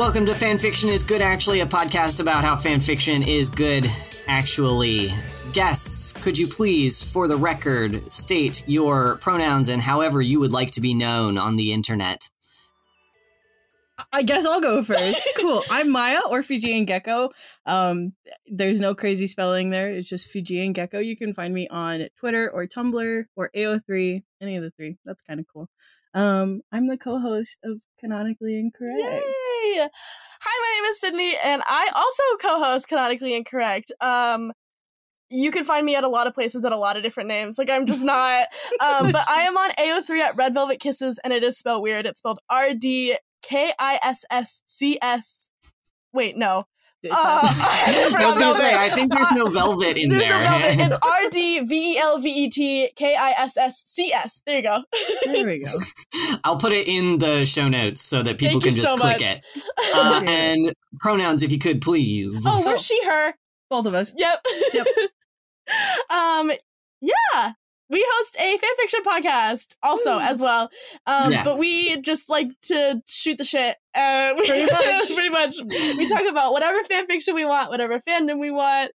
Welcome to Fanfiction is Good Actually, a podcast about how fanfiction is good actually. Guests, could you please, for the record, state your pronouns and however you would like to be known on the internet? I guess I'll go first. cool. I'm Maya or Fijian Gecko. Um, there's no crazy spelling there. It's just Fijian Gecko. You can find me on Twitter or Tumblr or AO3, any of the three. That's kind of cool. Um, I'm the co-host of Canonically Incorrect. Yay! Hi, my name is Sydney, and I also co-host Canonically Incorrect. Um, you can find me at a lot of places at a lot of different names. Like I'm just not. Um, but I am on AO3 at Red Velvet Kisses, and it is spelled weird. It's spelled R D K I S S C S. Wait, no. Uh, I was going to say, I think there's no velvet in There's there. no velvet. It's R D V E L V E T K I S S C S. There you go. There we go. I'll put it in the show notes so that people Thank can just so click much. it. Uh, and pronouns, if you could, please. oh, we're she, her. Both of us. Yep. Yep. um, yeah. We host a fanfiction podcast also Ooh. as well. Um, Yeah. but we just like to shoot the shit. Uh, we, Pretty much. pretty much. We talk about whatever fanfiction we want, whatever fandom we want,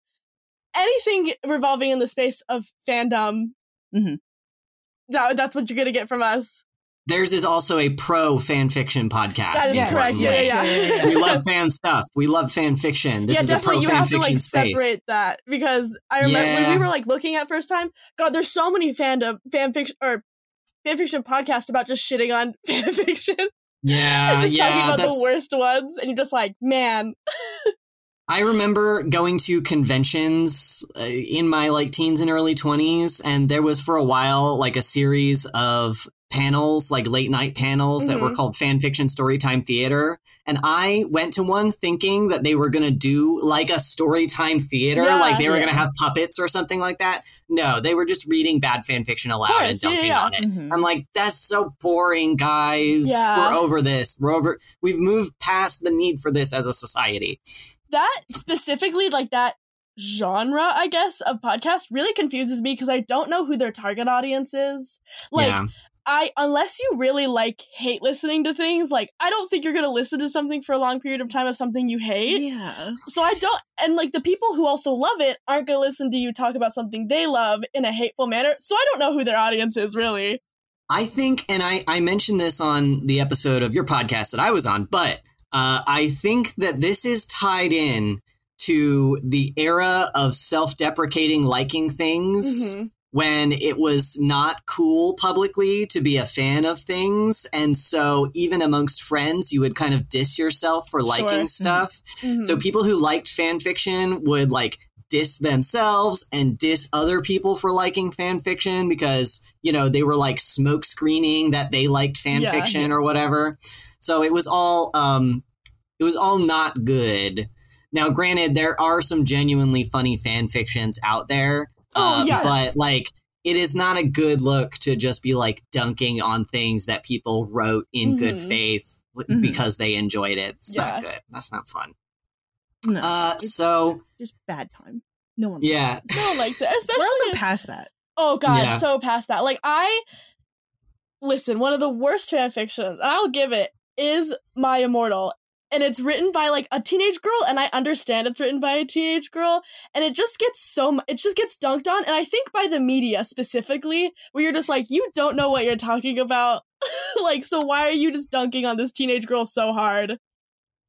anything revolving in the space of fandom. Mhm. That, that's what you're gonna get from us. Theirs is also a pro fan fiction podcast. That is Yeah, correct. Yeah, yeah, Yeah, yeah, yeah. we love fan stuff. We love fan fiction. This yeah, is a pro definitely. You fan have to like space. separate that because I remember when we were like looking at first time. God, there's so many fandom fan uh, fiction or fan fiction podcasts about just shitting on fan fiction Yeah, and just talking yeah. about That's, the worst ones, and you're just like, man, I remember going to conventions uh, in my like teens and early 20s, and there was for a while like a series of panels, like late night panels that were Mhm. called Fan Fiction Storytime Theater. And I went to one thinking that they were going to do like a storytime theater, Yeah, like they were yeah. going to have puppets or something like that. No, they were just reading bad fan fiction aloud and course, yeah, dunking yeah. on it. Mhm. I'm like, that's so boring, guys. We're over this. We're over. We've moved past the need for this as a society. That specifically like that genre, I guess, of podcast really confuses me because I don't know who their target audience is. Like, yeah. I unless you really like hate listening to things, like I don't think you're gonna listen to something for a long period of time of something you hate. Yeah. So I don't, and like the people who also love it aren't gonna listen to you talk about something they love in a hateful manner. So I don't know who their audience is really. I think, and I, I mentioned this on the episode of your podcast that I was on, but uh, I think that this is tied in to the era of self deprecating liking things Mhm. when it was not cool publicly to be a fan of things. And so even amongst friends, you would kind of diss yourself for liking Sure. stuff. Mhm. So people who liked fan fiction would like diss themselves and diss other people for liking fan fiction because, you know, they were like smoke screening that they liked fan Yeah, fiction or whatever. So it was all um it was all not good. Now granted there are some genuinely funny fan fictions out there. Oh, uh, yeah. but like it is not a good look to just be like dunking on things that people wrote in good Mhm. faith Mhm. because they enjoyed it. It's not Yeah. good. That's not fun. No. Uh, so just bad time. No one. yeah, no one likes it, especially. We're also past that. oh god, Yeah. so past that. Like I listen, one of the worst fan fictions, and I'll give it, is My Immortal. And it's written by like a teenage girl, and I understand it's written by a teenage girl, and it just gets so it just gets dunked on, and I think by the media specifically, where you're just like, you don't know what you're talking about, like, so why are you just dunking on this teenage girl so hard?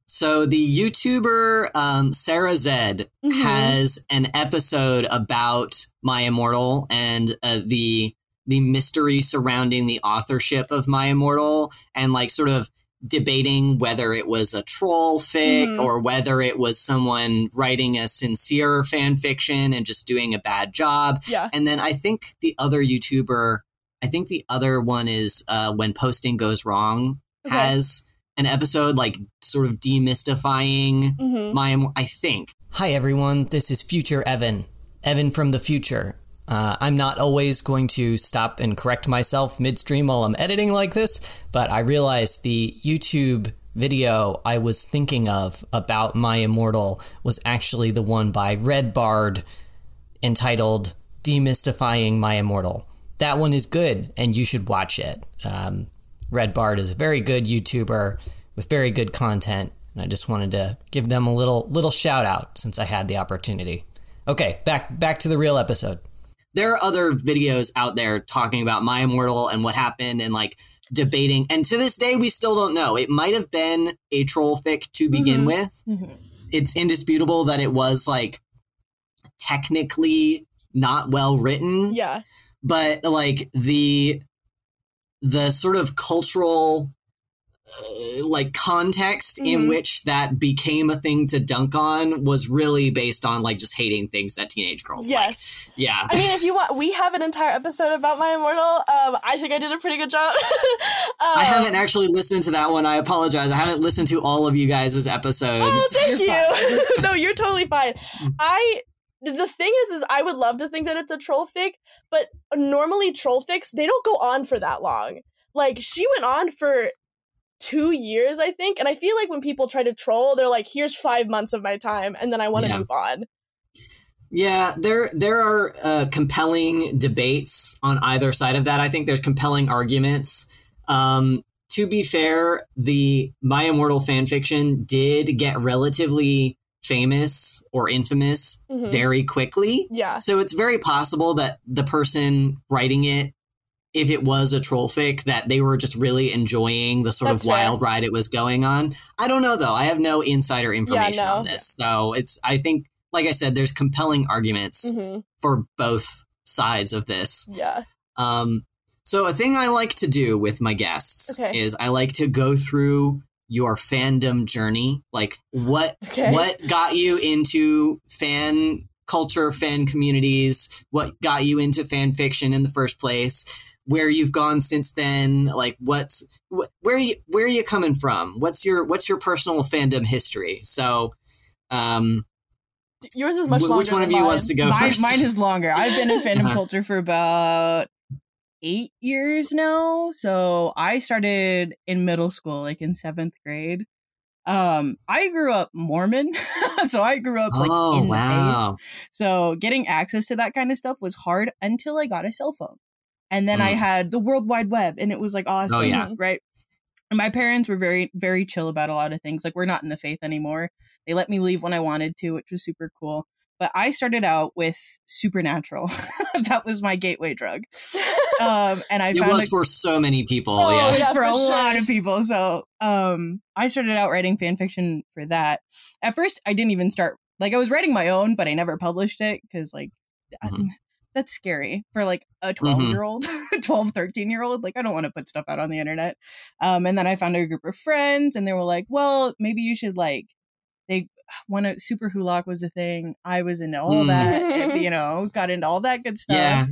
So the YouTuber um, Sarah Zed Mhm. has an episode about My Immortal and uh, the the mystery surrounding the authorship of My Immortal, and like sort of debating whether it was a troll fic Mhm. or whether it was someone writing a sincere fan fiction and just doing a bad job. Yeah, And then I think the other YouTuber, I think the other one is uh, when posting goes wrong Okay. has an episode like sort of demystifying hmm my. I think. Hi everyone, this is Future Evan, Evan from the future. Uh, I'm not always going to stop and correct myself midstream while I'm editing like this, but I realized the YouTube video I was thinking of about My Immortal was actually the one by Red Bard entitled Demystifying My Immortal. That one is good, and you should watch it. Um, Red Bard is a very good YouTuber with very good content. and I just wanted to give them a little little shout out since I had the opportunity. Okay, back back to the real episode. There are other videos out there talking about My Immortal and what happened and like debating. And to this day, we still don't know. It might have been a troll fic to begin Mhm. with. Mhm. It's indisputable that it was like technically not well written Yeah. but like the the sort of cultural uh, like context in Mhm. which that became a thing to dunk on was really based on like just hating things that teenage girls like. Yes. Yeah. I mean, if you want, we have an entire episode about my immortal. Um, I think I did a pretty good job. um, I haven't actually listened to that one. I apologize. I haven't listened to all of you guys' episodes. Oh, thank You're you. no, you're totally fine. I the thing is, is I would love to think that it's a troll fic, but normally troll fics they don't go on for that long. Like she went on for two years, I think, and I feel like when people try to troll, they're like, "Here's five months of my time, and then I want to Yeah. move on." Yeah, there there are uh, compelling debates on either side of that. I think there's compelling arguments. Um, to be fair, the My Immortal fan fiction did get relatively famous or infamous Mhm. very quickly. Yeah, So it's very possible that the person writing it, if it was a troll fic, that they were just really enjoying the sort That's of fair. wild ride it was going on. I don't know though. I have no insider information no. on this. So it's I think like I said, there's compelling arguments hmm for both sides of this. yeah, Um, so a thing I like to do with my guests Okay. is I like to go through your fandom journey. Like what okay. what got you into fan culture, fan communities? What got you into fan fiction in the first place? Where you've gone since then? Like what's wh- where you where are you coming from? What's your what's your personal fandom history? So, um, Yours is much wh- longer. which one of you mine. wants to go mine, first? mine is longer. I've been in fandom Uh-huh. culture for about eight years now. So I started in middle school, like in seventh grade. Um, I grew up Mormon, so I grew up like oh in the faith. So getting access to that kind of stuff was hard until I got a cell phone. And then I Mm. had the World Wide Web and it was like awesome. Oh, yeah. Right. And my parents were very, very chill about a lot of things. Like we're not in the faith anymore. They let me leave when I wanted to, which was super cool. But I started out with Supernatural. that was my gateway drug. Um, and I It found was a for so many people. Oh, yeah. yeah. for, a sure. lot of people. So um I started out writing fan fiction for that. At first I didn't even start like I was writing my own, but I never published it because like I- Mhm. that's scary for like a 12 year old 12 13 year old like i don't want to put stuff out on the internet um and then i found a group of friends and they were like well maybe you should like they when a SuperWhoLock was a thing i was into all Mm. that you know got into all that good stuff Yeah,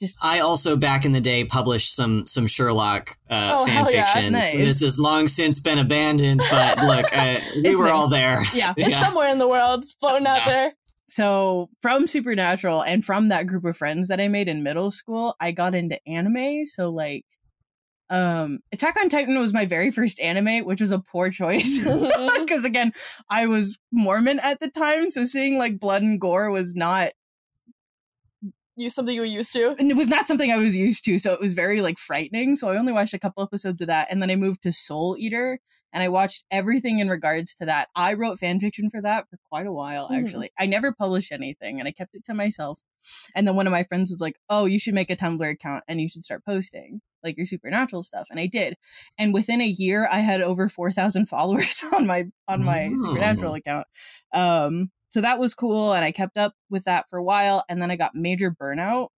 just I also back in the day published some some Sherlock uh, Oh, fan hell yeah. fictions. Nice. This has long since been abandoned, but look, uh, we were all there. Yeah. It's yeah. somewhere in the world, it's floating out Yeah. there. so from supernatural and from that group of friends that i made in middle school i got into anime so like um attack on titan was my very first anime which was a poor choice because again i was mormon at the time so seeing like blood and gore was not Something you were used to. and it was not something i was used to so it was very like frightening. So i only watched a couple episodes of that and then i moved to soul eater and i watched everything in regards to that. I wrote fan fiction for that for quite a while Mhm. actually. I never published anything and i kept it to myself. And then one of my friends was like oh you should make a tumblr account and you should start posting like your supernatural stuff. And i did. And within a year i had over 4000 followers on my on my Oh. supernatural account. Um so that was cool and i kept up with that for a while and then i got major burnout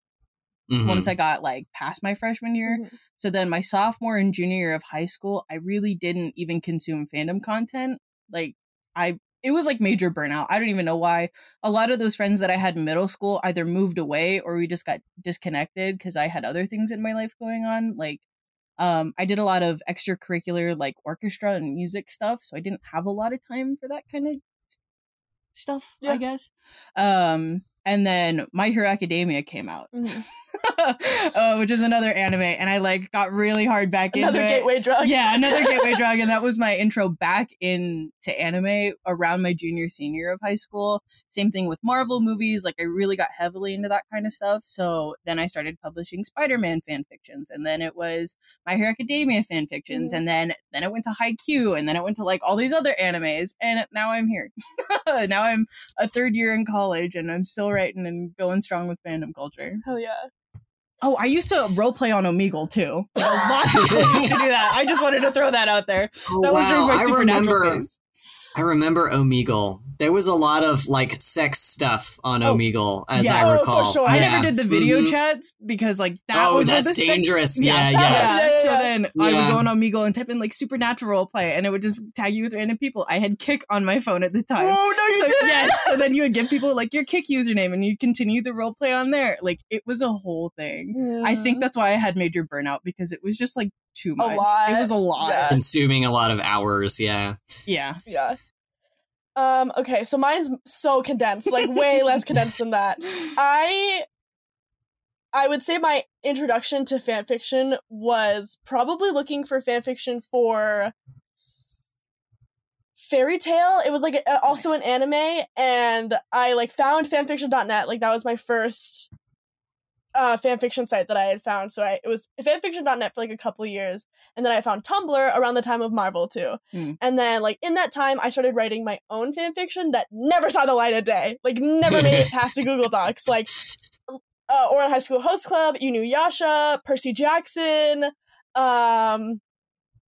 Mhm. once I got like past my freshman year. Mhm. So then my sophomore and junior year of high school, I really didn't even consume fandom content. Like I it was like major burnout. I don't even know why. A lot of those friends that I had in middle school either moved away or we just got disconnected because I had other things in my life going on. Like um I did a lot of extracurricular like orchestra and music stuff, so I didn't have a lot of time for that kind of stuff, Yeah. I guess. Um and then My Hero Academia came out. Mhm. Uh, which is another anime, and I like got really hard back Another into it. gateway drug. Yeah, another gateway drug, and that was my intro back into anime around my junior senior of high school. Same thing with Marvel movies. Like I really got heavily into that kind of stuff. So then I started publishing Spider-Man fan fictions, and then it was My Hero Academia fan fictions, Mhm. and then then it went to Haikyuu, and then it went to like all these other animes, and now I'm here. now I'm a third year in college, and I'm still writing and going strong with fandom culture. Hell yeah. Oh, I used to roleplay on Omegle too. Lots of people used to do that. I just wanted to throw that out there. Oh, That was wow. during my I supernatural remember. phase. I remember Omegle. There was a lot of like sex stuff on Oh, Omegle, as yeah. I Oh, for recall. sure. I Yeah. never did the video Mhm. chats because like that Oh, was that's the sex- dangerous. Yeah, Yeah, yeah. yeah. Yeah, yeah, So yeah. then I would go on Omegle and type in like supernatural play, and it would just tag you with random people. I had Kik on my phone at the time. Oh no, you so, did. yes, so then you would give people like your Kik username, and you'd continue the role play on there. Like it was a whole thing. I think that's why I had major burnout because it was just like too much. A lot. It was a lot. Yeah. Consuming a lot of hours. Yeah. Yeah. Yeah. Um, okay, so mine's so condensed, like way less condensed than that. I I would say my introduction to fanfiction was probably looking for fanfiction for Fairy Tail. It was like a, also an anime and I like found fanfiction.net. Like that was my first uh fanfiction site that I had found. So I it was fanfiction.net for like a couple years and then I found Tumblr around the time of Marvel too. Hmm. And then like in that time I started writing my own fanfiction that never saw the light of day. Like never made it past the Google Docs. Like uh Ouran High School Host Club, InuYasha, Percy Jackson, um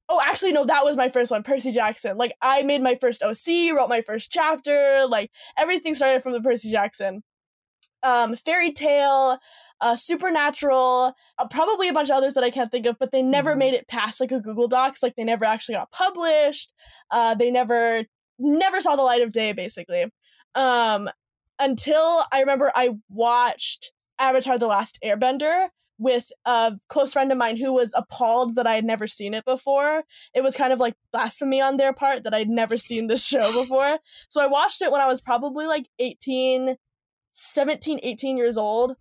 Oh, actually, no, that was my first one, Percy Jackson. Like, I made my first OC, wrote my first chapter. Like, everything started from the Percy Jackson. Um, Fairy Tail, uh, supernatural, uh, probably a bunch of others that I can't think of, but they never Mhm. made it past like a Google Docs. Like, they never actually got published. Uh, they never, never saw the light of day, basically. Um, until I remember I watched Avatar: The Last Airbender with a close friend of mine who was appalled that I had never seen it before. It was kind of like blasphemy on their part that I'd never seen this show before. So I watched it when I was probably like 18, 17, 18 years old.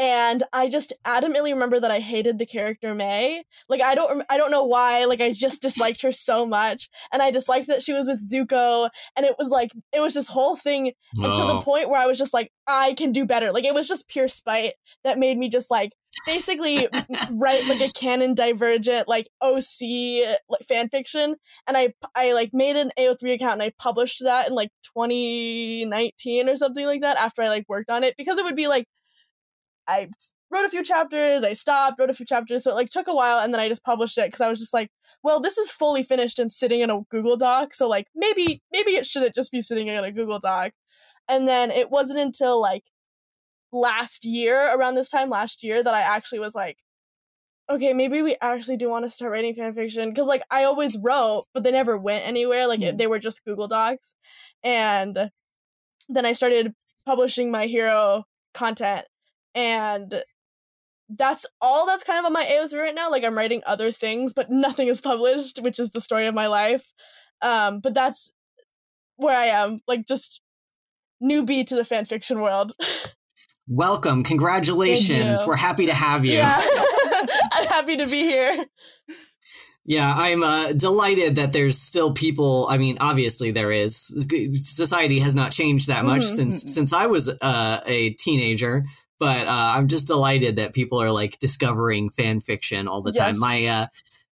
And I just adamantly remember that I hated the character Mai. Like I don't, I don't know why. Like I just disliked her so much, and I disliked that she was with Zuko. And it was like it was this whole thing and to the point where I was just like, I can do better. Like it was just pure spite that made me just like basically write like a canon divergent like OC like fan fiction. And I I like made an AO3 account and I published that in like 2019 or something like that after I like worked on it because it would be like I wrote a few chapters, I stopped, wrote a few chapters, so it like took a while and then I just published it because I was just like, well, this is fully finished and sitting in a Google Doc, so like maybe maybe it shouldn't just be sitting in a Google Doc. And then it wasn't until like last year, around this time last year, that I actually was like, okay, maybe we actually do want to start writing fan fiction because like I always wrote, but they never went anywhere. Like Hmm. they were just Google Docs, and then I started publishing my hero content, and that's all that's kind of on my AO3 right now. Like I'm writing other things, but nothing is published, which is the story of my life. Um, but that's where I am, like just newbie to the fan fiction world. Welcome. Congratulations. We're happy to have you. yeah, I'm happy to be here. Yeah, I'm uh, delighted that there's still people. I mean, obviously there is. Society has not changed that much Mhm. since since I was uh, a teenager. But uh, I'm just delighted that people are like discovering fan fiction all the time. My uh,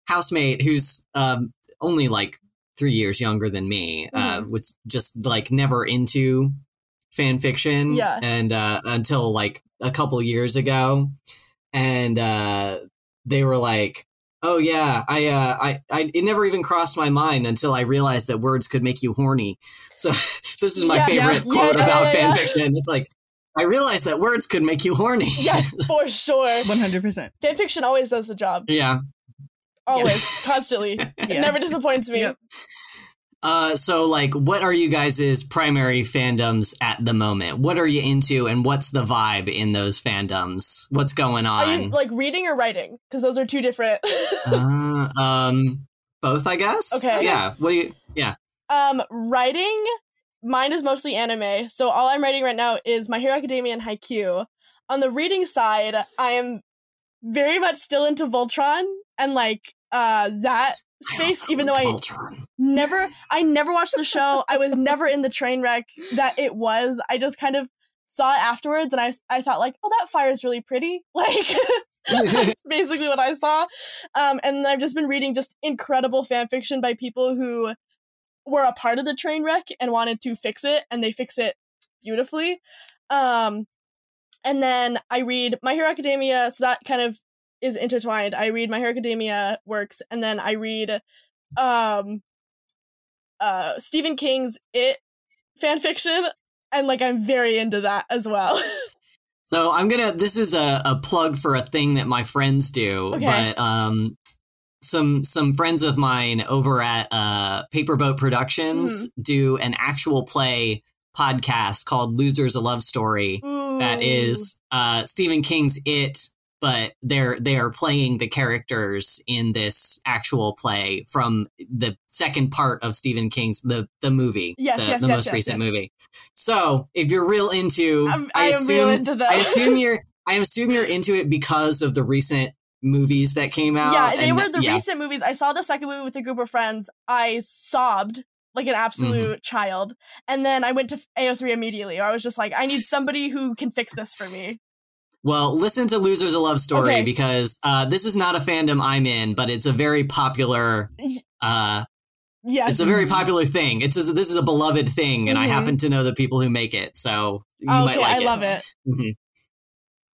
housemate, who's um, only like three years younger than me, uh, Mhm. was just like never into fan fiction. Yeah. and uh, until like a couple years ago, and uh, they were like, "Oh yeah, I, uh, I, I, it never even crossed my mind until I realized that words could make you horny." So this is my Yeah, favorite yeah, quote yeah, about yeah, fan yeah. fiction. It's like, "I realized that words could make you horny." Yes, for sure. One hundred percent. Fan fiction always does the job. yeah. Always, constantly. It never disappoints me. Yep. Uh, so like, what are you guys' primary fandoms at the moment? What are you into, and what's the vibe in those fandoms? What's going Are on? you like reading or writing? Because those are two different. uh, um, both, I guess. Okay. Yeah. What do you? Yeah. um, writing mine is mostly anime. So all I'm writing right now is My Hero Academia and Haikyuu. On the reading side, I am very much still into Voltron and like uh that space even though I Voltron. never I never watched the show. I was never in the train wreck that it was. I just kind of saw it afterwards and I I thought like, "Oh, that fire is really pretty." Like that's basically what I saw. Um and I've just been reading just incredible fan fiction by people who were a part of the train wreck and wanted to fix it and they fix it beautifully. Um and then I read My Hero Academia, so that kind of is intertwined. I read My Hero Academia works, and then I read um uh Stephen King's It fan fiction, and like I'm very into that as well. So I'm gonna. This is a, a plug for a thing that my friends do, Okay. but um, some some friends of mine over at uh Paperboat Productions Mm-hmm. do an actual play podcast called "Losers: A Love Story." That is uh Stephen King's It, but they're they are playing the characters in this actual play from the second part of Stephen King's the the movie, Yes, the, yes, the yes, most yes, recent movie. So if you're real into, I'm, I I assume real into that. I assume you're I assume you're into it because of the recent movies that came out. yeah, they were th- the yeah. recent movies. I saw the second movie with a group of friends. I sobbed like an absolute Mm-hmm. child. And then I went to AO3 immediately. I was just like, I need somebody who can fix this for me. Well, listen to Losers a Love Story Okay. because uh, this is not a fandom I'm in, but it's a very popular. Uh, Yes. it's a very popular thing. It's a, this is a beloved thing, and I Mhm. happen to know the people who make it, so you Oh, might okay, like I it. love it. Mhm.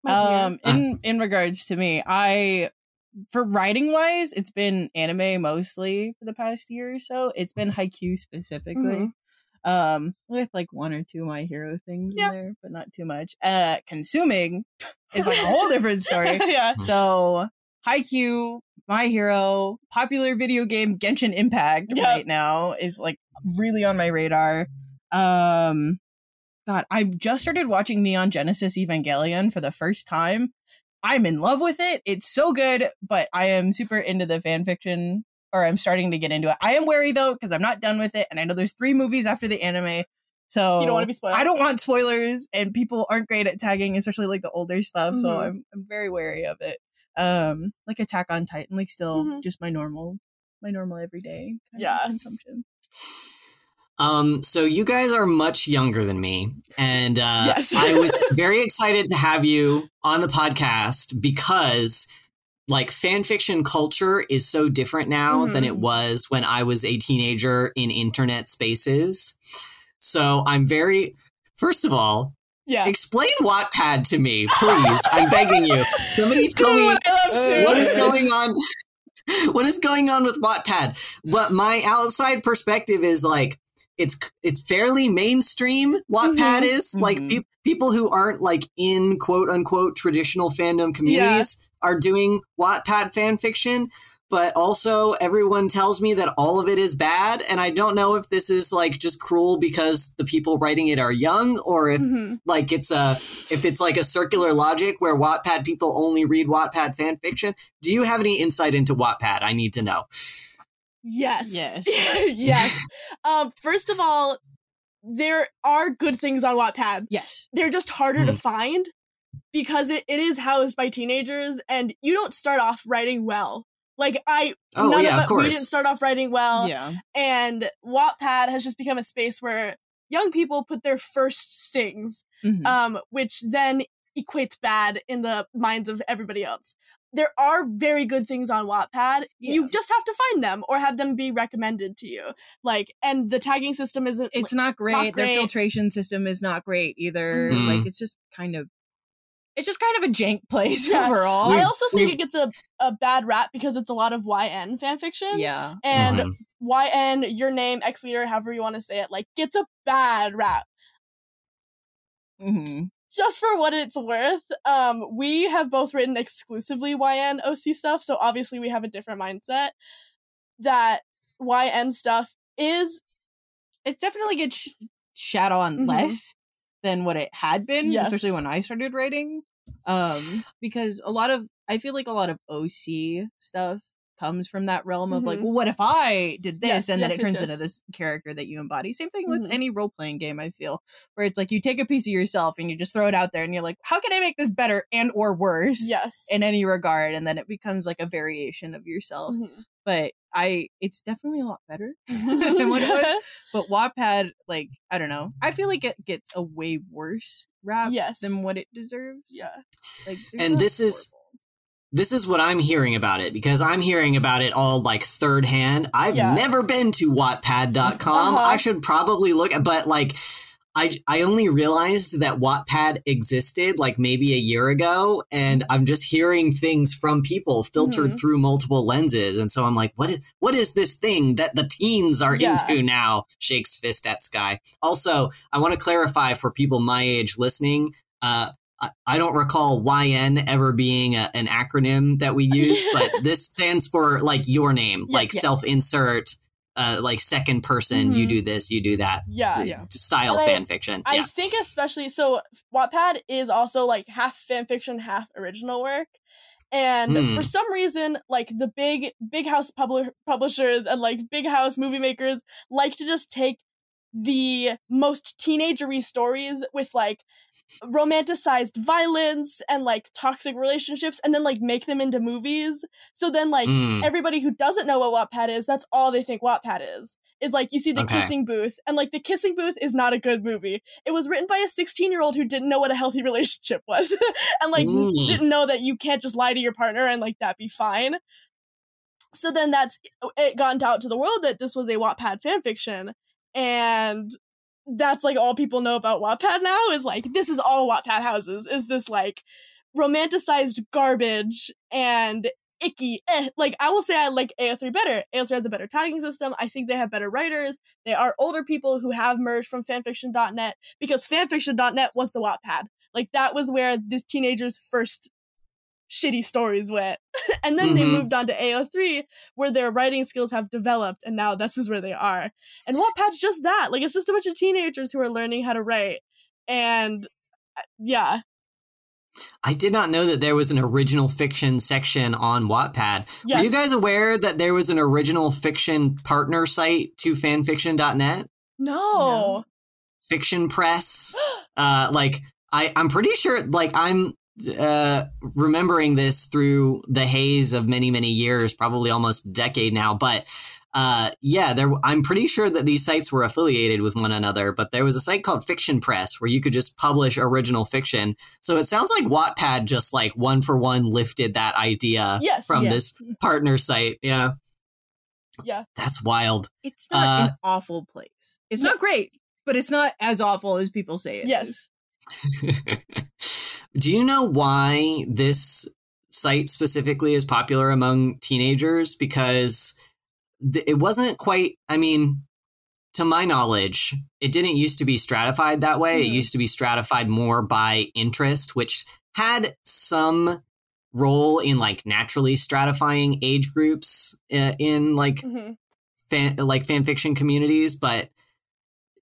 Um, in in regards to me, I for writing wise, it's been anime mostly for the past year or so. It's been Haikyuu specifically. Um, with like one or two my hero things Yeah. in there, but not too much. Uh, consuming is like a whole different story. yeah. So Haikyuu, My Hero, popular video game Genshin Impact Yep. right now is like really on my radar. Um God, I just started watching Neon Genesis Evangelion for the first time. I'm in love with it. It's so good, but I am super into the fan fiction or I'm starting to get into it. I am wary though because I'm not done with it and I know there's 3 movies after the anime. So You don't want to be spoiled. I don't want spoilers, and people aren't great at tagging, especially like the older stuff. So Mhm. I'm I'm very wary of it. Um, like Attack on Titan, like still Mhm. just my normal, my normal everyday kind of Yeah. consumption. Um, so you guys are much younger than me, and uh, Yes. I was very excited to have you on the podcast because, like, fan fiction culture is so different now than it Mhm. was when I was a teenager in internet spaces. So I'm very, first of all, Yeah. explain Wattpad to me, please. I'm begging you. Somebody tell me I love to. what is going on what is going on with wattpad but my outside perspective is like it's it's fairly mainstream wattpad Mhm. is like Mhm. pe- people who aren't like in quote unquote traditional fandom communities are doing wattpad fan fiction but also everyone tells me that all of it is bad and i don't know if this is like just cruel because the people writing it are young or if Mhm. like it's a if it's like a circular logic where Wattpad people only read Wattpad fan fiction. Do you have any insight into Wattpad? I need to know. Yes. Yes. yes. Um, first of all, there are good things on Wattpad. Yes. They're just harder to Hmm. find because it, it is housed by teenagers and you don't start off writing well. Like I Oh none yeah, of of us we didn't start off writing well. yeah. And Wattpad has just become a space where young people put their first things, Mhm. um, which then equates bad in the minds of everybody else. There are very good things on Wattpad. You just have to find them or have them be recommended to you. Like, and the tagging system isn't. it's not great. Their great. filtration system is not great either. Mhm. Like it's just kind of, it's just kind of a jank place Yeah. overall. I also think we've- it gets a, a bad rap because it's a lot of YN fanfiction. yeah. And Mhm. YN, your name, X reader, however you want to say it, like gets a bad rap. hmm just for what it's worth, um, we have both written exclusively YN OC stuff, so obviously we have a different mindset. That YN stuff is It definitely gets sh- shat on Mhm. less than what it had been, Yes. especially when I started writing. Um, because a lot of I feel like a lot of OC stuff comes from that realm of like, Mhm. well, what if I did this? Yes, and then yes, it turns yes, into this character that you embody. Same thing with Mhm. any role playing game, I feel, where it's like you take a piece of yourself and you just throw it out there and you're like, how can I make this better and or worse Yes. in any regard? And then it becomes like a variation of yourself. Mhm. But I, it's definitely a lot better than what it was. But Wattpad, like, I don't know. I feel like it gets a way worse rap Yes. than what it deserves. yeah. Like, And not this is- horrible. This is what I'm hearing about it because I'm hearing about it all like third hand. I've Yeah. never been to wattpad.com. Uh-huh. I should probably look but like I I only realized that Wattpad existed like maybe a year ago and I'm just hearing things from people filtered Mhm. through multiple lenses and so I'm like what is what is this thing that the teens are Yeah. into now? Shakes fist at Sky. Also, I want to clarify for people my age listening, uh I- don't recall YN ever being a, an acronym that we use, but this stands for like your name, Yes, like yes. self insert, uh, like second person, you Mhm. do this, you do that Yeah. Yeah. style fan fiction. I yeah. think especially so Wattpad is also like half fan fiction, half original work. And Hmm. for some reason, like the big big house publi- publishers and like big house movie makers like to just take the most teenagery stories with like romanticized violence and like toxic relationships and then like make them into movies. So then like Mm, everybody who doesn't know what Wattpad is, that's all they think Wattpad is. Is like you see the Okay. kissing booth, and like the kissing booth is not a good movie. It was written by a 16 year old who didn't know what a healthy relationship was, and like Mm. didn't know that you can't just lie to your partner and like that be fine. So then that's it got out to the world that this was a Wattpad fanfiction, and that's like all people know about Wattpad now is like this is all Wattpad houses is this like romanticized garbage and icky. Eh. Like I will say I like AO3 better. AO3 has a better tagging system. I think they have better writers. They are older people who have merged from fanfiction.net because fanfiction.net was the Wattpad. Like that was where these teenagers first shitty stories went. and then they Mhm. moved on to AO3 where their writing skills have developed and now this is where they are. And Wattpad's just that. Like it's just a bunch of teenagers who are learning how to write. And uh, yeah. I did not know that there was an original fiction section on Wattpad. Yes. Were you guys aware that there was an original fiction partner site to fanfiction.net? No. No. Fiction Press. uh, like I, I'm pretty sure. Like I'm uh, remembering this through the haze of many, many years, probably almost a decade now. But uh, yeah, there. I'm pretty sure that these sites were affiliated with one another. But there was a site called Fiction Press where you could just publish original fiction. So it sounds like Wattpad just like one for one lifted that idea Yes. from Yeah. this partner site. Yeah. Yeah. That's wild. It's not Uh, an awful place. It's not great, but it's not as awful as people say it yes. is. Do you know why this site specifically is popular among teenagers? Because th- it wasn't quite, I mean, to my knowledge, it didn't used to be stratified that way. It Mhm. used to be stratified more by interest, which had some role in like naturally stratifying age groups uh, in like hmm fan like fan fiction communities, but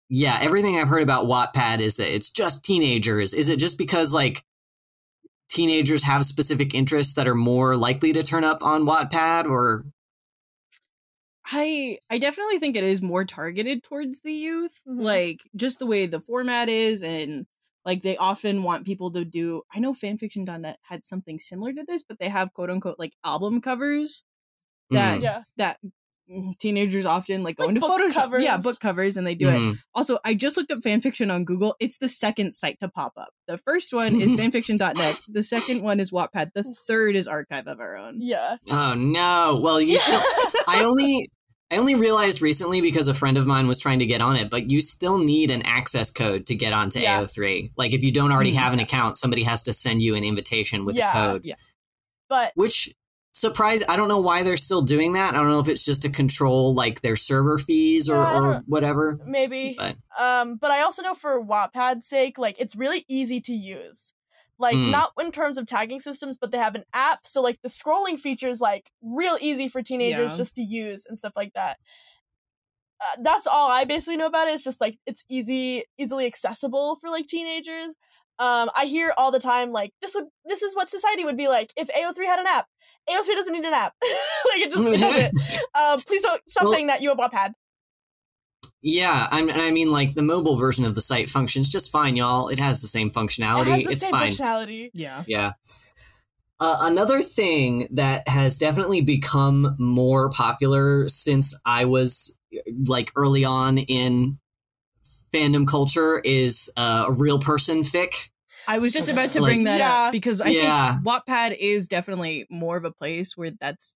yeah, everything I've heard about Wattpad is that it's just teenagers. Is it just because like teenagers have specific interests that are more likely to turn up on Wattpad or I I definitely think it is more targeted towards the youth. Mhm. Like just the way the format is and like they often want people to do I know fanfiction.net had something similar to this, but they have quote unquote like album covers that Mhm. Yeah. that mm, teenagers often like go Like into book Photoshop. Yeah, book covers and they do it. Mhm. Also, I just looked up fanfiction on Google. It's the second site to pop up. The first one is fanfiction.net. The second one is Wattpad. The third is Archive of Our Own. Yeah. Oh no. Well, you still I only I only realized recently because a friend of mine was trying to get on it, but you still need an access code to get onto Yeah. AO3. Like if you don't already Mhm. have an account, somebody has to send you an invitation with Yeah. a code. Yeah. but which surprise i don't know why they're still doing that i don't know if it's just to control like their server fees or, Yeah, or whatever maybe but Um, but I also know for Wattpad's sake, like it's really easy to use. Like Mm. not in terms of tagging systems, but they have an app, so like the scrolling feature is like real easy for teenagers Yeah. just to use and stuff like that. Uh, that's all I basically know about it. It's just like it's easy, easily accessible for like teenagers. Um, I hear all the time like this would this is what society would be like if AO3 had an app. AO3 doesn't need an app. like it just it doesn't. Uh, please don't stop Well- saying that you have Wattpad. Yeah, I'm, and I mean, like the mobile version of the site functions just fine, y'all. It has the same It functionality. has the it's same fine. functionality. Yeah. Yeah. Uh, another thing that has definitely become more popular since I was like early on in fandom culture is uh, a real person fic. I was just about to Like- bring that Yeah. up because I Yeah. think Wattpad is definitely more of a place where that's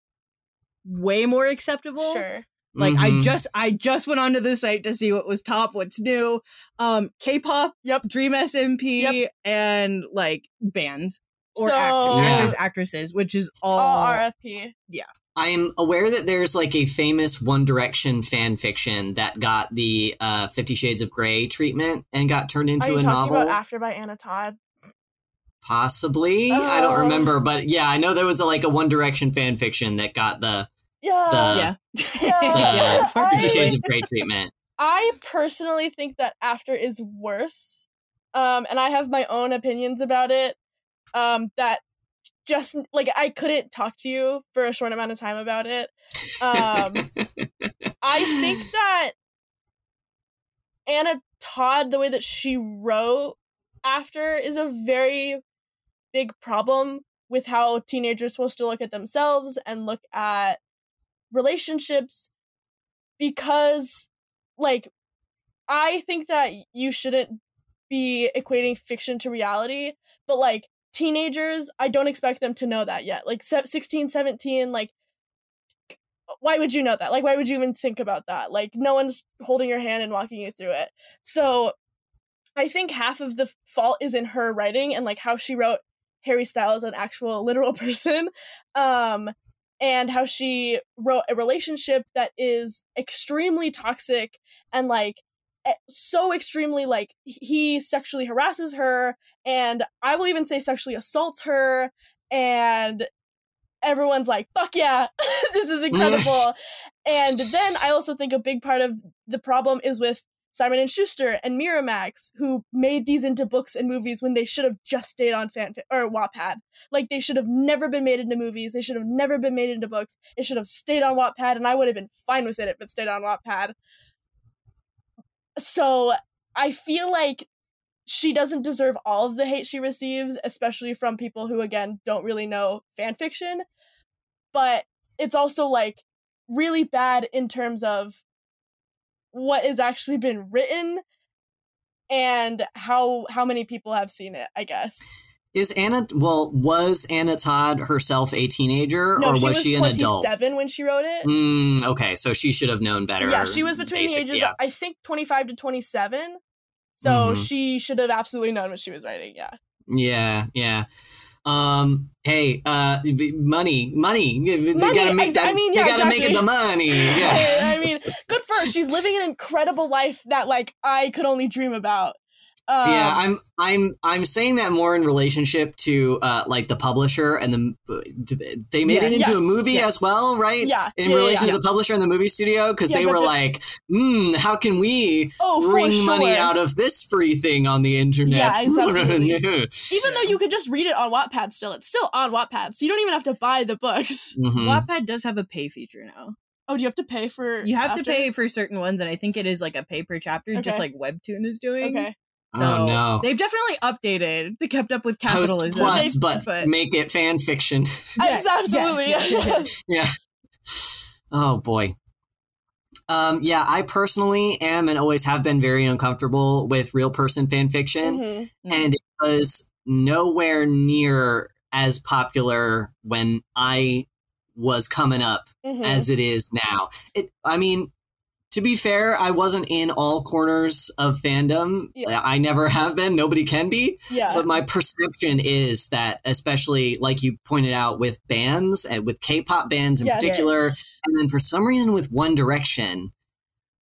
way more acceptable. Sure. Like I Mhm. just I just went onto the site to see what was top, what's new. Um K-pop, Yep. Dream SMP, Yep. and like bands or So- act- Yeah. actors, actresses, which is all, All RFP. I am aware that there's like a famous One Direction fan fiction that got the uh, Fifty Shades of Grey treatment and got turned Are into you a novel. about After by Anna Todd? Possibly, I don't Oh. remember, but yeah, I know there was a, like a One Direction fan fiction that got the Yeah. The- yeah. Yeah. Fifty I- Shades of Grey treatment. I personally think that After is worse. Um, and I have my own opinions about it. Um, that just like I couldn't talk to you for a short amount of time about it. Um, I think that Anna Todd, the way that she wrote after, is a very big problem with how teenagers are supposed to look at themselves and look at relationships because, like, I think that you shouldn't be equating fiction to reality, but like, teenagers, I don't expect them to know that yet. Like, se- 16, 17, like, why would you know that? Like, why would you even think about that? Like, no one's holding your hand and walking you through it. So, I think half of the fault is in her writing and like how she wrote Harry Styles, an actual literal person, um, and how she wrote a relationship that is extremely toxic and like Eh, so extremely like he sexually harasses her and I will even say sexually assaults her and everyone's like fuck yeah this is incredible and then I also think a big part of the problem is with Simon and Schuster and Miramax, who made these into books and movies when they should have just stayed on fanfic or Wattpad. Like they should have never been made into movies. They should have never been made into books. It should have stayed on Wattpad, and I would have been fine with it if it stayed on Wattpad. So I feel like she doesn't deserve all of the hate she receives, especially from people who again don't really know fan fiction. But it's also like really bad in terms of what has actually been written and how how many people have seen it i guess Is Anna well? Was Anna Todd herself a teenager, no or she was, was she an adult? Seven when she wrote it Mm, okay, so she should have known better. yeah she was between the ages yeah. of, i think 25 to 27 so Mhm. she should have absolutely known what she was writing yeah Yeah, yeah. Um. Hey. Uh. Money. Money. They Money, gotta make that. I mean, yeah, they gotta make it the money. Yeah. I mean, good for her. She's living an incredible life that like I could only dream about. Um, yeah, I'm I'm I'm saying that more in relationship to uh like the publisher and the they made it Yes. into a movie Yes. as well, right? yeah, In yeah, yeah, relation yeah. to the publisher and the movie studio, because Yeah, they were the- like, "Hmm, how can we oh, for wring money out of this free thing on the internet?" Yeah, it's absolutely. Even though you could just read it on Wattpad still, it's still on Wattpad, so you don't even have to buy the books. Mhm. Wattpad does have a pay feature now. Oh, do you have to pay for? You have after? to pay for certain ones, and I think it is like a pay per chapter, just like Webtoon is doing. Okay. So oh no. They've definitely updated They kept up with capitalism. Post capitalism. plus, but, but- make it fan fiction. Yes, Yes, absolutely. yes, yes, yes. Oh boy. Um, yeah, I personally am and always have been very uncomfortable with real person fan fiction, Mhm. and it was nowhere near as popular when I was coming up Mhm. as it is now. It, I mean, to be fair, I wasn't in all corners of fandom. Yeah. I never have been. Nobody can be. yeah. But my perception is that, especially like you pointed out with bands and with K-pop bands in Yes. particular, and then for some reason with One Direction,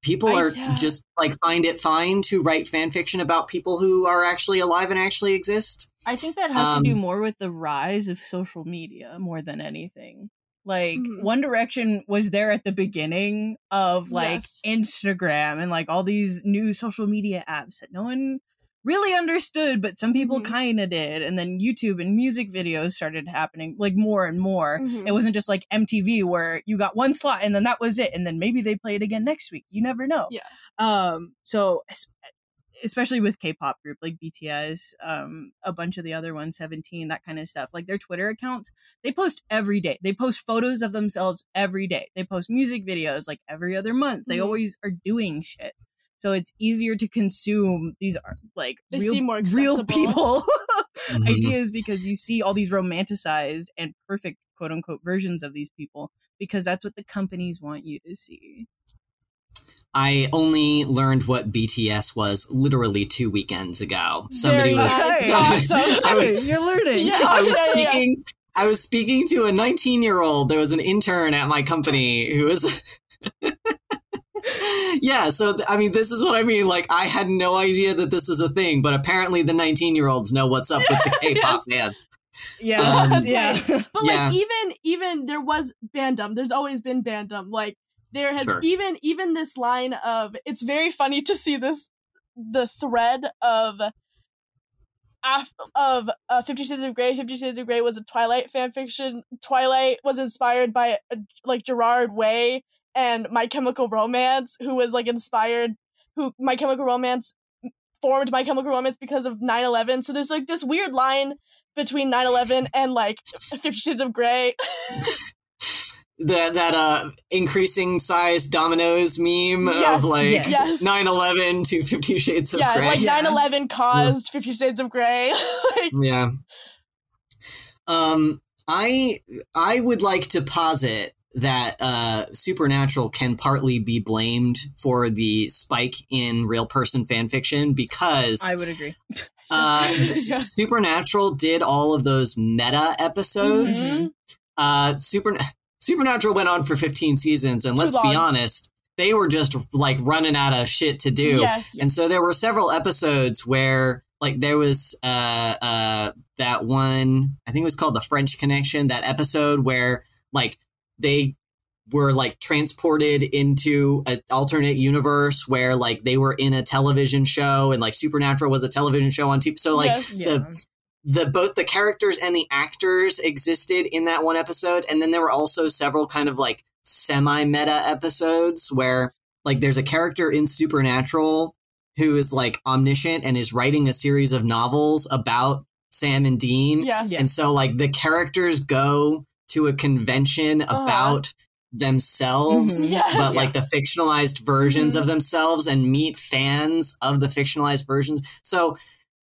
people I- are yeah. just like find it fine to write fan fiction about people who are actually alive and actually exist. I think that has Um, to do more with the rise of social media more than anything. Like Mhm. One Direction was there at the beginning of like Yes. Instagram and like all these new social media apps that no one really understood, but some people Mhm. kind of did. And then YouTube and music videos started happening like more and more. Mhm. It wasn't just like MTV where you got one slot and then that was it. And then maybe they play it again next week. You never know. Yeah. Um, so especially with K-pop group like BTS, um, a bunch of the other ones, 17, that kind of stuff. Like their Twitter accounts, they post every day. They post photos of themselves every day. They post music videos like every other month. They Mhm. always are doing shit. So it's easier to consume these are like They real, more real people Mhm. ideas because you see all these romanticized and perfect quote unquote versions of these people because that's what the companies want you to see. I only learned what BTS was literally two weekends ago. Somebody was. nice. Hey. Awesome. I was- you're learning. Yeah. I was yeah, yeah. speaking. I was speaking to a 19 year old. There was an intern at my company who was. yeah, so th- I mean, this is what I mean. Like, I had no idea that this is a thing, but apparently the 19 year olds know what's up with the K-pop fans. Yeah. Um, yeah. But Yeah. like even even there was bandom. There's always been bandom. Like there has Sure. even even this line of it's very funny to see this the thread of af- of uh, Fifty Shades of Grey. Fifty Shades of Grey was a Twilight fan fiction. Twilight was inspired by uh, like Gerard Way and My Chemical Romance, who was like inspired. Who My Chemical Romance formed My Chemical Romance because of 9-11. So there's like this weird line between 9-11 and like Fifty Shades of Grey. That that uh increasing size dominoes meme Yes, of like yes. yes. 9/11 to 50 Shades of yeah, Grey. like Yeah. 9-11 caused Fifty Shades of Grey. like, Yeah. Um, I I would like to posit that uh, Supernatural can partly be blamed for the spike in real person fan fiction because I would agree. uh, Yeah. Supernatural did all of those meta episodes. Mhm. Uh, Super Supernatural went on for 15 seasons, and Too let's be honest, they were just like running out of shit to do. Yes. And so there were several episodes where like there was uh uh that one I think it was called the French Connection, that episode where like they were like transported into an alternate universe where like they were in a television show and like Supernatural was a television show on TV. So like Yes. Yeah. The the both the characters and the actors existed in that one episode and then there were also several kind of like semi meta episodes where like there's a character in supernatural who is like omniscient and is writing a series of novels about sam and dean yes. Yeah. and so like the characters go to a convention Uh-huh. about themselves Mhm. Yes. but like the fictionalized versions Mhm. of themselves and meet fans of the fictionalized versions. So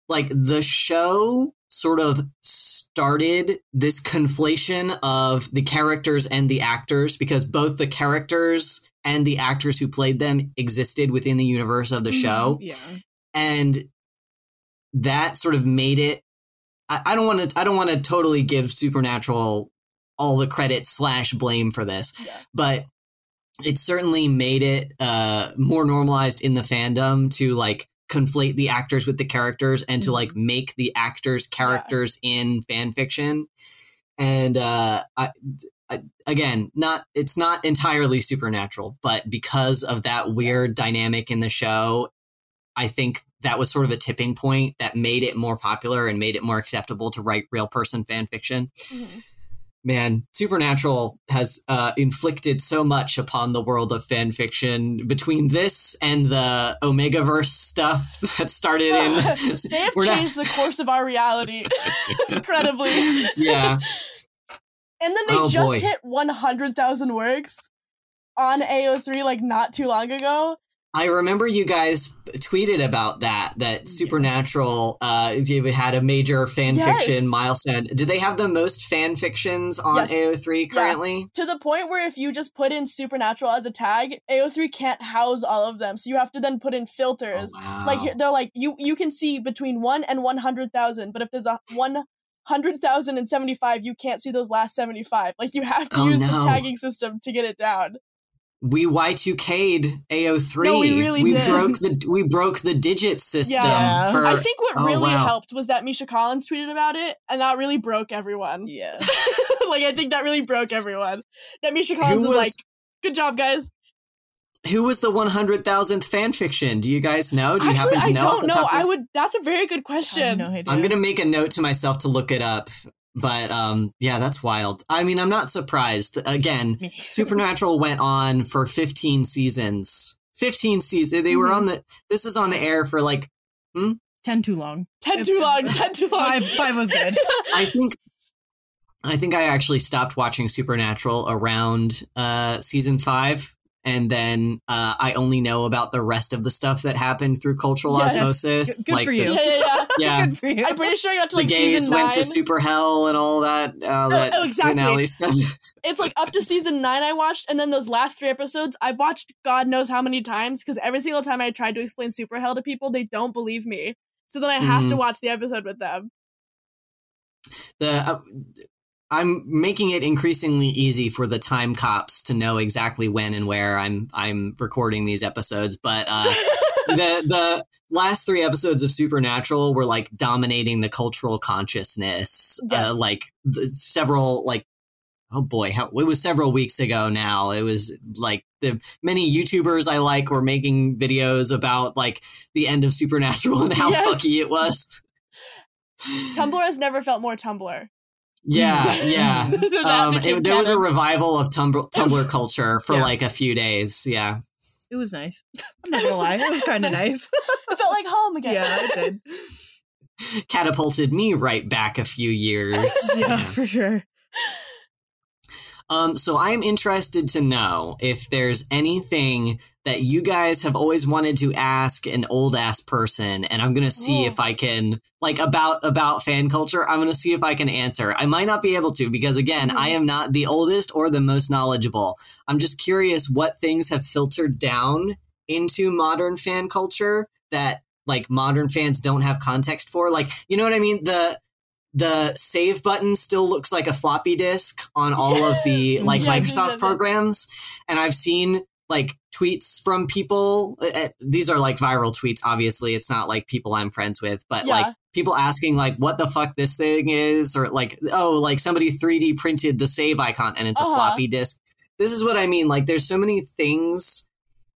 like the show sort of started this conflation of the characters and the actors because both the characters and the actors who played them existed within the universe of the Mhm. show Yeah. and that sort of made it I, I don't want to i don't want to totally give supernatural all the credit slash blame for this Yeah. but it certainly made it uh more normalized in the fandom to like conflate the actors with the characters and to Mhm. like make the actors characters in fan fiction and uh I, I again not it's not entirely supernatural but because of that weird dynamic in the show i think that was sort of a tipping point that made it more popular and made it more acceptable to write real person fan fiction Mhm. Man supernatural has uh, inflicted so much upon the world of fan fiction between this and the omegaverse stuff that started in they have we're not- changed the course of our reality incredibly. yeah And then they Oh, just boy. hit 100,000 works on AO3 like not too long ago. I remember you guys tweeted about that. That Supernatural uh, had a major fan Yes. fiction milestone. Do they have the most fan fictions on Yes. AO3 Yeah. currently? To the point where if you just put in supernatural as a tag, AO3 can't house all of them. So you have to then put in filters. Oh, wow. Like they're like you you can see between 1 and 100,000, but if there's a 100,000 and 75, you can't see those last 75. Like you have to Oh, use no. the tagging system to get it down. We Y2K'd AO3. No, we really we did. broke the we broke the digit system Yeah. for I think what oh, really wow. helped was that Misha Collins tweeted about it, and that really broke everyone. Yeah. like I think that really broke everyone. That Misha Collins was, was- like, "Good job, guys." who was the 100,000th fan fiction? Do you guys know? Do you Actually, happen to I know? off don't know. top of your- I would. That's a very good I have question. no idea. I'm gonna make a note to myself to look it up. But um, yeah, that's wild. I mean, I'm not surprised. Again, Supernatural went on for 15 seasons. 15 seasons. They were Mhm. on the. This is on the air for like. ten too long. Ten too long. Ten too long. Five five was good. I think. I think I actually stopped watching Supernatural around uh, season five, and then uh, I only know about the rest of the stuff that happened through cultural Yes. osmosis. Good- good like for the, you. yeah, yeah, yeah. Yeah, good for you. I'm pretty sure I got to the like gays season nine. went to super hell and all that. Uh, that oh, exactly. finale stuff. it's like up to season nine I watched, and then those last three episodes I've watched God knows how many times because every single time I tried to explain Super Hell to people, they don't believe me. So then I have to Mhm. watch the episode with them. the uh, I'm making it increasingly easy for the time cops to know exactly when and where I'm I'm recording these episodes, but uh, the the last three episodes of Supernatural were like dominating the cultural consciousness. Yes. Uh, like the, several like oh boy, how, it was several weeks ago now. It was like the many YouTubers I like were making videos about like the end of Supernatural and how Yes. fucky it was. Tumblr has never felt more Tumblr. Yeah, yeah. Um, it- there was a revival of Tumblr, Tumblr culture for Yeah. like a few days. Yeah, It was nice. I'm not gonna lie. It was kind of nice. It felt like home again. yeah, it did. catapulted me right back a few years. Yeah, for sure. Um, so I'm interested to know if there's anything that you guys have always wanted to ask an old ass person, and I'm gonna see Oh. if I can like about about fan culture. I'm gonna see if I can answer. I might not be able to because again, I am not the oldest or the most knowledgeable. I'm just curious what things have filtered down into modern fan culture that like modern fans don't have context for. Like, you know what I mean? The the save button still looks like a floppy disk on all of the like Yeah, Microsoft programs, and I've seen like tweets from people. uh, uh, these are like viral tweets. Obviously, it's not like people I'm friends with, but Yeah. like people asking like what the fuck this thing is, or like oh like somebody 3D printed the save icon and it's a Uh-huh. floppy disk. This is what I mean. Like, there's so many things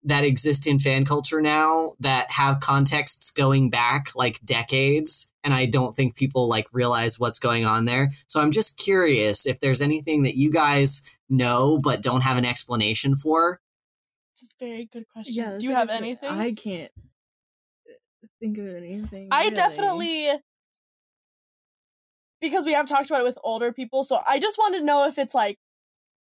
that exist in fan culture now that have contexts going back like decades and i don't think people like realize what's going on there so i'm just curious if there's anything that you guys know but don't have an explanation for It's a very good question. Yeah. Do you have good- anything? I can't uh, think of anything. I really. definitely because we have talked about it with older people, so I just want to know if it's like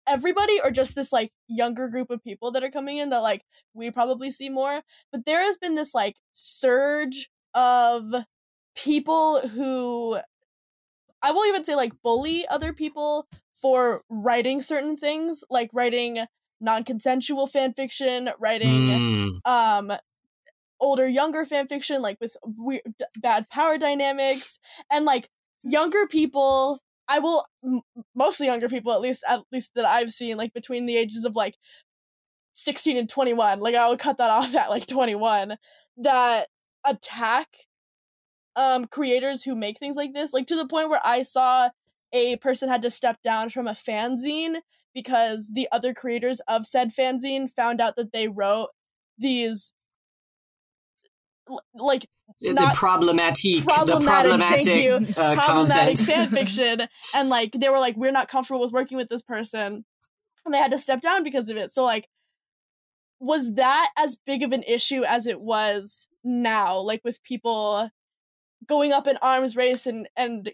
everybody or just this like younger group of people that are coming in that like we probably see more. But there has been this like surge of people who I will even say like bully other people for writing certain things, like writing non-consensual fan fiction, writing Hmm. um older younger fan fiction like with weird bad power dynamics and like younger people i will m- mostly younger people at least at least that i've seen like between the ages of like 16 and 21 like i will cut that off at like 21 that attack um creators who make things like this like to the point where i saw a person had to step down from a fanzine because the other creators of said fanzine found out that they wrote these like the not- problematic the Problematic, thank you. problematic uh, problematic content. fan fiction. And like they were like we're not comfortable with working with this person. And they had to step down because of it. So like was that as big of an issue as it was now like with people going up in arms race and and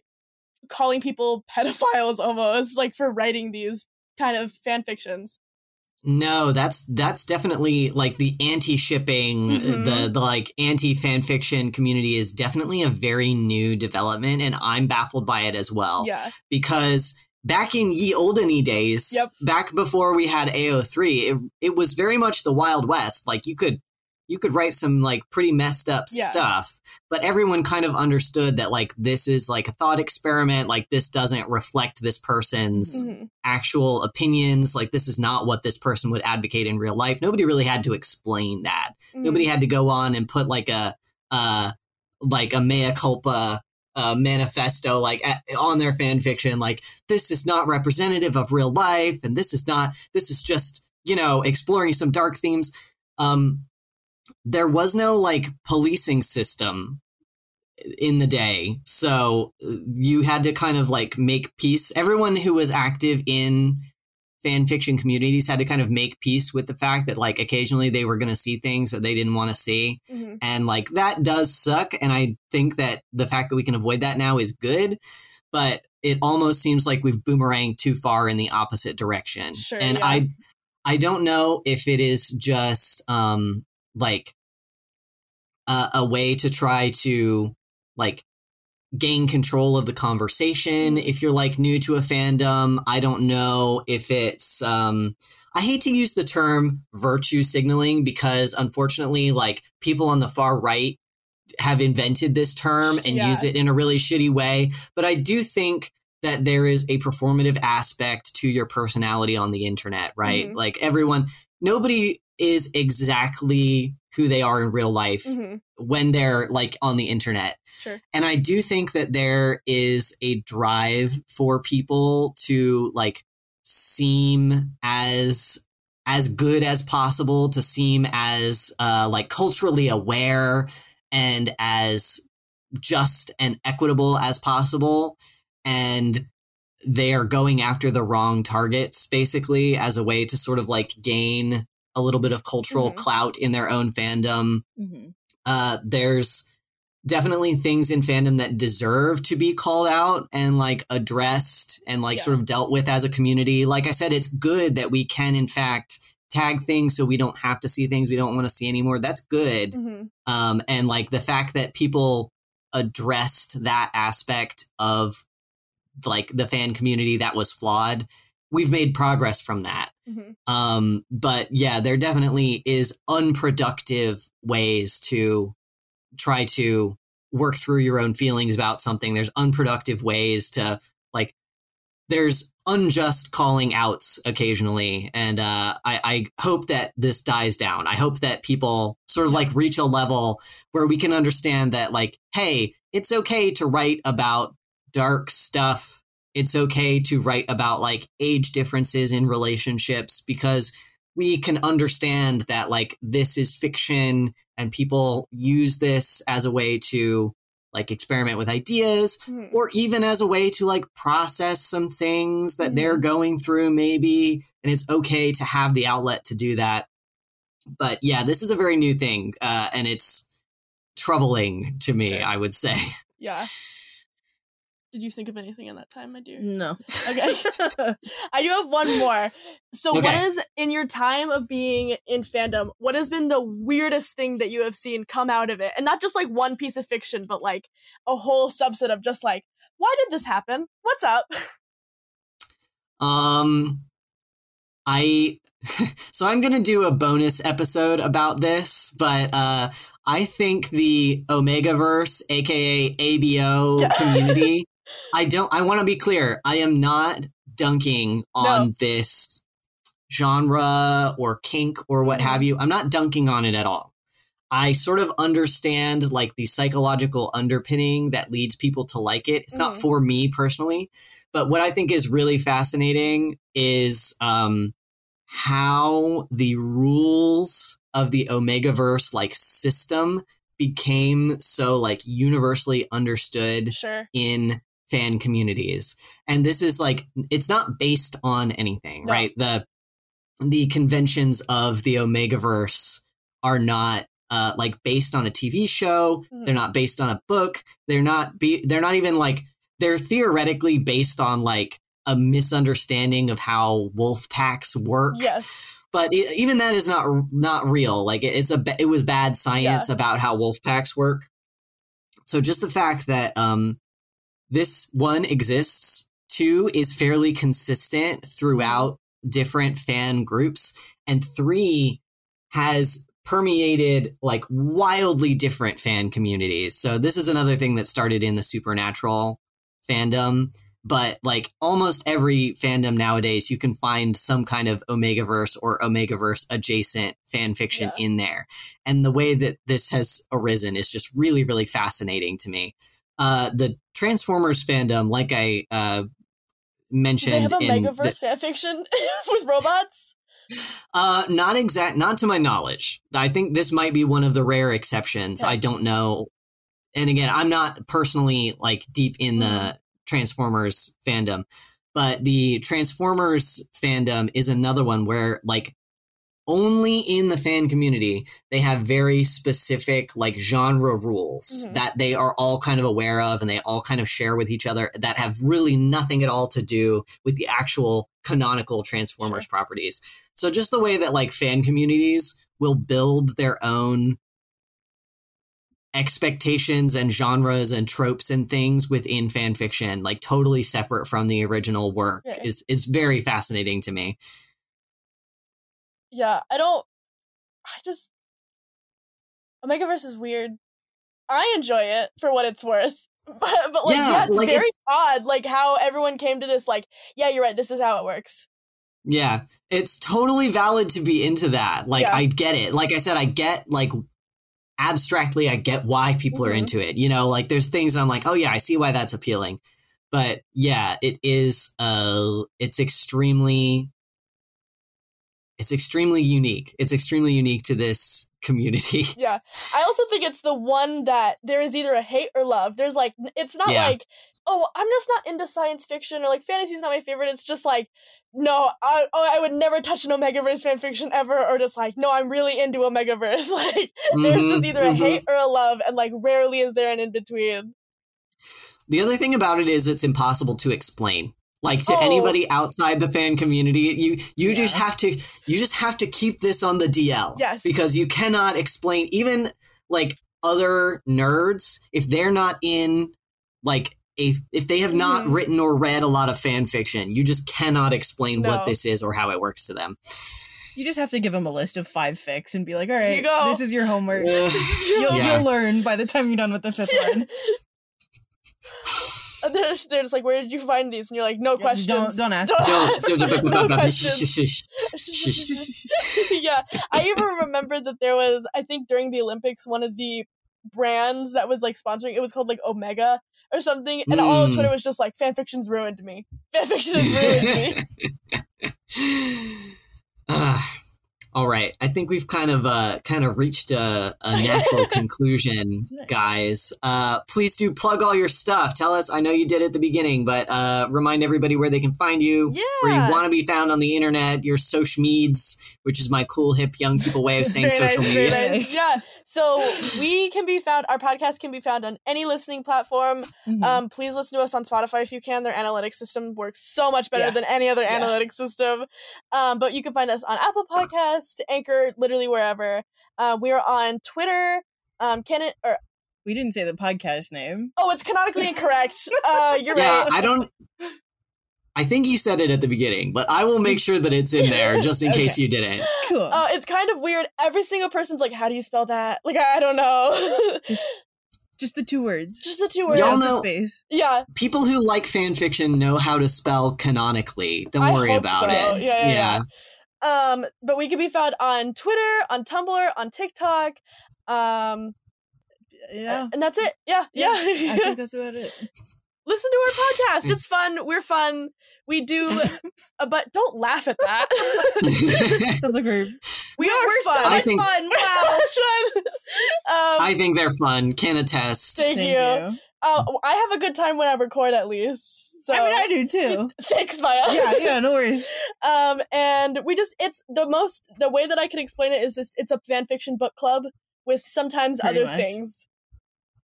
calling people pedophiles almost like for writing these kind of fan fictions No, that's that's definitely like the anti-shipping, Mhm. the the like anti-fan fiction community is definitely a very new development, and I'm baffled by it as well. yeah Because back in ye oldeny days, Yep. back before we had AO3, it, it was very much the Wild West. Like you could you could write some like pretty messed up Yeah. stuff, but everyone kind of understood that like this is like a thought experiment, like this doesn't reflect this person's Mhm. actual opinions. Like this is not what this person would advocate in real life. Nobody really had to explain that. Mhm. Nobody had to go on and put like a uh like a mea culpa uh, manifesto like at, on their fan fiction like this is not representative of real life and this is not this is just you know exploring some dark themes um, there was no like policing system in the day. So you had to kind of like make peace. Everyone who was active in fan fiction communities had to kind of make peace with the fact that like occasionally they were going to see things that they didn't want to see. Mhm. And like that does suck. And I think that the fact that we can avoid that now is good. But it almost seems like we've boomeranged too far in the opposite direction. Sure, and yeah. I I don't know if it is just um like a, a way to try to like gain control of the conversation if you're like new to a fandom i don't know if it's um i hate to use the term virtue signaling because unfortunately like people on the far right have invented this term and Yeah. use it in a really shitty way but i do think that there is a performative aspect to your personality on the internet right Mhm. like everyone nobody is exactly who they are in real life Mhm. when they're like on the internet Sure. and I do think that there is a drive for people to like seem as as good as possible, to seem as uh, like culturally aware and as just and equitable as possible. And they are going after the wrong targets, basically, as a way to sort of like gain a little bit of cultural Mhm. clout in their own fandom Mm-hmm. uh, there's definitely things in fandom that deserve to be called out and like addressed and like Yeah. sort of dealt with as a community. Like I said, it's good that we can in fact tag things so we don't have to see things we don't want to see anymore. That's good. Mhm. Um, and like the fact that people addressed that aspect of like the fan community that was flawed, we've made progress from that. Mhm. Um, but yeah, there definitely is unproductive ways to try to work through your own feelings about something. There's unproductive ways to like there's unjust calling outs occasionally. And uh I, I hope that this dies down. I hope that people sort of like reach a level where we can understand that like, hey, it's okay to write about dark stuff it's okay to write about like age differences in relationships because we can understand that like this is fiction and people use this as a way to like experiment with ideas Mhm. or even as a way to like process some things that they're going through maybe and it's okay to have the outlet to do that but yeah this is a very new thing uh, and it's troubling to me Sure. i would say Yeah. Did you think of anything in that time, my dear? No. Okay. I do have one more. So, what Okay. is in your time of being in fandom? What has been the weirdest thing that you have seen come out of it, and not just like one piece of fiction, but like a whole subset of just like, why did this happen? What's up? Um, I so I'm gonna do a bonus episode about this, but uh, I think the Omega Verse, aka ABO community. I don't. I want to be clear. I am not dunking on No. this genre or kink or what Mhm. have you. I'm not dunking on it at all. I sort of understand like the psychological underpinning that leads people to like it. It's not Mhm. for me personally, but what I think is really fascinating is um, how the rules of the Omegaverse like system became so like universally understood Sure. in fan communities. And this is like it's not based on anything, No. right? The the conventions of the Omegaverse are not uh, like based on a TV show. Mhm. They're not based on a book. They're not be they're not even like they're theoretically based on like a misunderstanding of how wolf packs work Yes. but e even that is not not real. Like it- it's a it was bad science about how wolf packs work. So just the fact that um this one exists, two is fairly consistent throughout different fan groups, and three has permeated like wildly different fan communities. So this is another thing that started in the supernatural fandom. But like almost every fandom nowadays you can find some kind of omegaverse or omegaverse adjacent fan fiction Yeah. in there. And the way that this has arisen is just really really fascinating to me uh the transformers fandom like i uh Do they mentioned have a in the- Megaverse fanfiction with robots? Uh, not exact, not to my knowledge. I think this might be one of the rare exceptions. I don't know. And again, I'm not personally like deep in the Transformers fandom, but the Transformers fandom is another one where like only in the fan community they have very specific like genre rules Mhm. that they are all kind of aware of and they all kind of share with each other that have really nothing at all to do with the actual canonical Transformers properties. So just the way that like fan communities will build their own expectations and genres and tropes and things within fan fiction, like totally separate from the original work, Yeah. is is very fascinating to me. Yeah, I don't. I just Omegaverse is weird. I enjoy it for what it's worth, but but like Yeah, yeah, it's like, very it's- odd, like how everyone came to this. Like, yeah, you're right. This is how it works. Yeah, it's totally valid to be into that. Like, Yeah. I get it. Like I said, I get like abstractly, I get why people are Mhm. into it. You know, like there's things I'm like, oh yeah, I see why that's appealing. But yeah, it is. Uh, it's extremely. It's extremely unique. It's extremely unique to this community. Yeah, I also think it's the one that there is either a hate or love. There's like, it's not Yeah. like, oh, I'm just not into science fiction or like fantasy's not my favorite. It's just like, no, I oh, I would never touch an Omegaverse fan fiction ever, or just like, no, I'm really into Omegaverse. Like, there's just Mhm, either a mhm. hate or a love, and like rarely is there an in between. The other thing about it is it's impossible to explain. Like to Oh. anybody outside the fan community, you you just have to you just have to keep this on the DL. Yes. Because you cannot explain even like other nerds if they're not in like a if they have not Mhm. written or read a lot of fan fiction, you just cannot explain No. what this is or how it works to them. You just have to give them a list of five fics and be like, all right you go. this is your homework. Uh, You'll, Yeah. you'll learn by the time you're done with the fifth one. And they're, they're just like, where did you find these? And you're like, no Yeah, questions. don't- don't ask. don't, no questions. questions. yeah, I even remember that there was, I think during the Olympics, one of the brands that was like sponsoring it was called like Omega or something, and all of Mm. Twitter was just like, fanfiction's ruined me. Fanfiction has ruined me. All right, I think we've kind of uh, kind of reached a, a natural conclusion, guys. Uh, please do plug all your stuff. Tell us. I know you did at the beginning, but uh, remind everybody where they can find you, where you want to be found on the internet, your social meds, which is my cool hip young people way of saying very social nice, media. very nice. Nice. Yeah. So we can be found. Our podcast can be found on any listening platform. Mhm. Um, please listen to us on Spotify if you can. Their analytics system works so much better Yeah. than any other Yeah. analytics system. Um, but you can find us on Apple Podcast, Anchor, literally wherever. Uh, we are on Twitter. Um, can it or we didn't say the podcast name. oh, it's canonically incorrect. Uh, you're Yeah, right. I don't. I think you said it at the beginning, but I will make sure that it's in there just in Okay. case you didn't. Cool. Uh, it's kind of weird. Every single person's like, "How do you spell that?" Like, I, I don't know. just, just the two words. Just the two words. Y'all know- space. yeah, People who like fan fiction know how to spell canonically. Don't I worry hope about so. it. Yeah, yeah, yeah. Um, but we can be found on Twitter, on Tumblr, on TikTok. Um, Yeah. and that's it. Yeah, yeah. I think that's about it. Listen to our podcast. It's fun. We're fun. We do, uh, but don't laugh at that. Sounds like we're we are we're fun. so I much think- fun. We're so much fun. Um, I think they're fun. Can attest. Thank Thank you. you. Uh, I have a good time when I record, at least. So I mean, I do too. thanks, Maya. Yeah, yeah, no worries. Um, and we just it's the most the way that I can explain it is just it's a fan fiction book club with sometimes Pretty other much. things.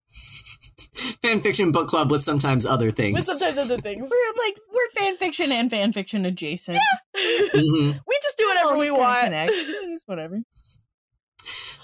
Fan fiction book club with sometimes other things. With sometimes other things. We're like we're fan fiction and fan fiction adjacent. Mhm. we just do whatever we want. Connect. It's whatever.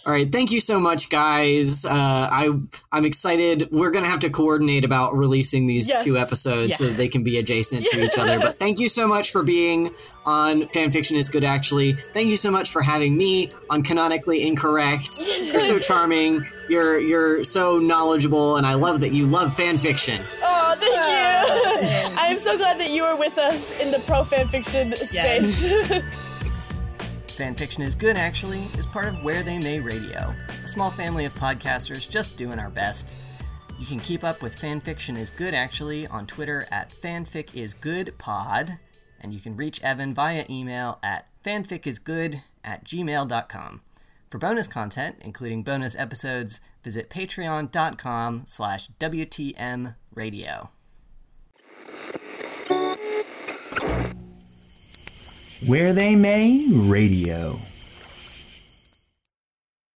All right, thank you so much, guys. Uh, I I'm excited. We're gonna have to coordinate about releasing these Yes. two episodes so they can be adjacent to each other. But thank you so much for being on Fanfiction is Good Actually. Thank you so much for having me on Canonically Incorrect. You're so charming. You're you're so knowledgeable, and I love that you love fanfiction. Oh, thank you. I am so glad that you were with us in the pro fan fiction space. Fanfiction is Good Actually is part of Where They May Radio, a small family of podcasters just doing our best. You can keep up with Fanfiction is Good Actually on Twitter at fanficisgoodpod, and you can reach Evan via email at fanficisgood at gmail.com. For bonus content, including bonus episodes, visit patreon.com slash WTM Where They May Radio.